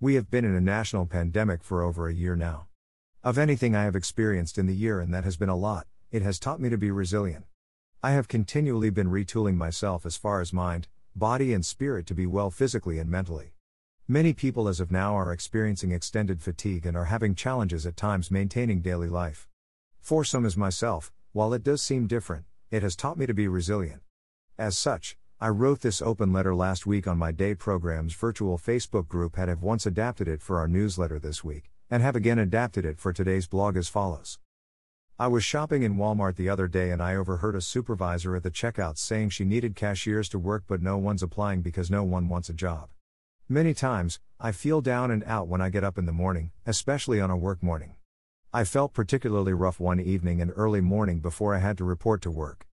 We have been in a national pandemic for over a year now. Of anything I have experienced in the year, and that has been a lot, it has taught me to be resilient. I have continually been retooling myself as far as mind, body, and spirit to be well physically and mentally. Many people as of now are experiencing extended fatigue and are having challenges at times maintaining daily life. For some as myself, while it does seem different, it has taught me to be resilient. As such, I wrote this open letter last week on my day program's virtual Facebook group and have once adapted it for our newsletter this week, and have again adapted it for today's blog as follows. I was shopping in Walmart the other day and I overheard a supervisor at the checkout saying she needed cashiers to work but no one's applying because no one wants a job. Many times, I feel down and out when I get up in the morning, especially on a work morning. I felt particularly rough one evening and early morning before I had to report to work.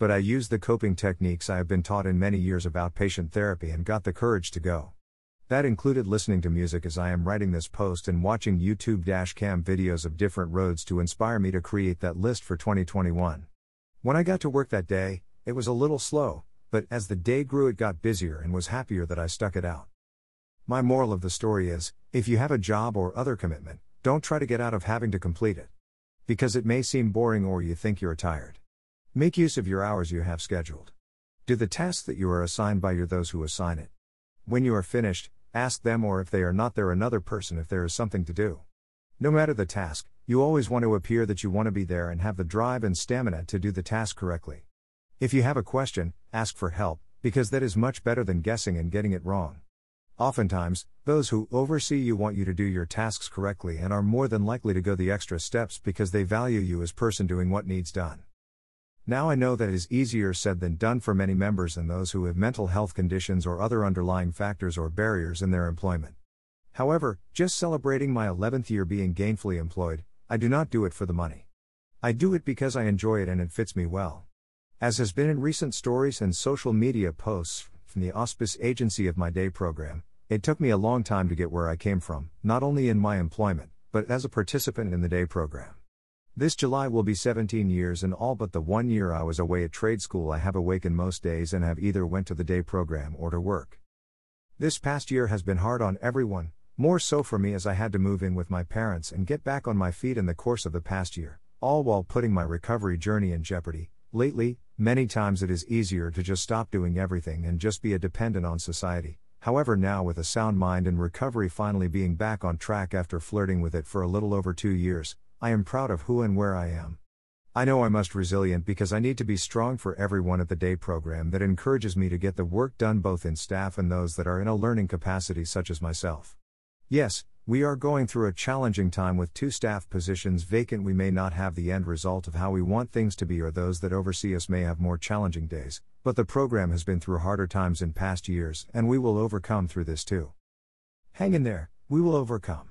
But I used the coping techniques I have been taught in many years of outpatient therapy and got the courage to go. That included listening to music as I am writing this post and watching YouTube dashcam videos of different roads to inspire me to create that list for 2021. When I got to work that day, it was a little slow, but as the day grew, it got busier and was happier that I stuck it out. My moral of the story is if you have a job or other commitment, don't try to get out of having to complete it. Because it may seem boring or you think you're tired. Make use of your hours you have scheduled. Do the tasks that you are assigned by your those who assign it. When you are finished, ask them or if they are not there another person if there is something to do. No matter the task, you always want to appear that you want to be there and have the drive and stamina to do the task correctly. If you have a question, ask for help, because that is much better than guessing and getting it wrong. Oftentimes, those who oversee you want you to do your tasks correctly and are more than likely to go the extra steps because they value you as person doing what needs done. Now I know that is easier said than done for many members and those who have mental health conditions or other underlying factors or barriers in their employment. However, just celebrating my 11th year being gainfully employed, I do not do it for the money. I do it because I enjoy it and it fits me well. As has been in recent stories and social media posts from the auspice agency of my day program, it took me a long time to get where I came from, not only in my employment, but as a participant in the day program. This July will be 17 years and all but the one year I was away at trade school I have awakened most days and have either went to the day program or to work. This past year has been hard on everyone, more so for me as I had to move in with my parents and get back on my feet in the course of the past year, all while putting my recovery journey in jeopardy. Lately, many times it is easier to just stop doing everything and just be a dependent on society. However, now with a sound mind and recovery finally being back on track after flirting with it for a little over two years, I am proud of who and where I am. I know I must resilient because I need to be strong for everyone at the day program that encourages me to get the work done both in staff and those that are in a learning capacity such as myself. Yes, we are going through a challenging time with two staff positions vacant. We may not have the end result of how we want things to be, or those that oversee us may have more challenging days, but the program has been through harder times in past years, and we will overcome through this too. Hang in there, we will overcome.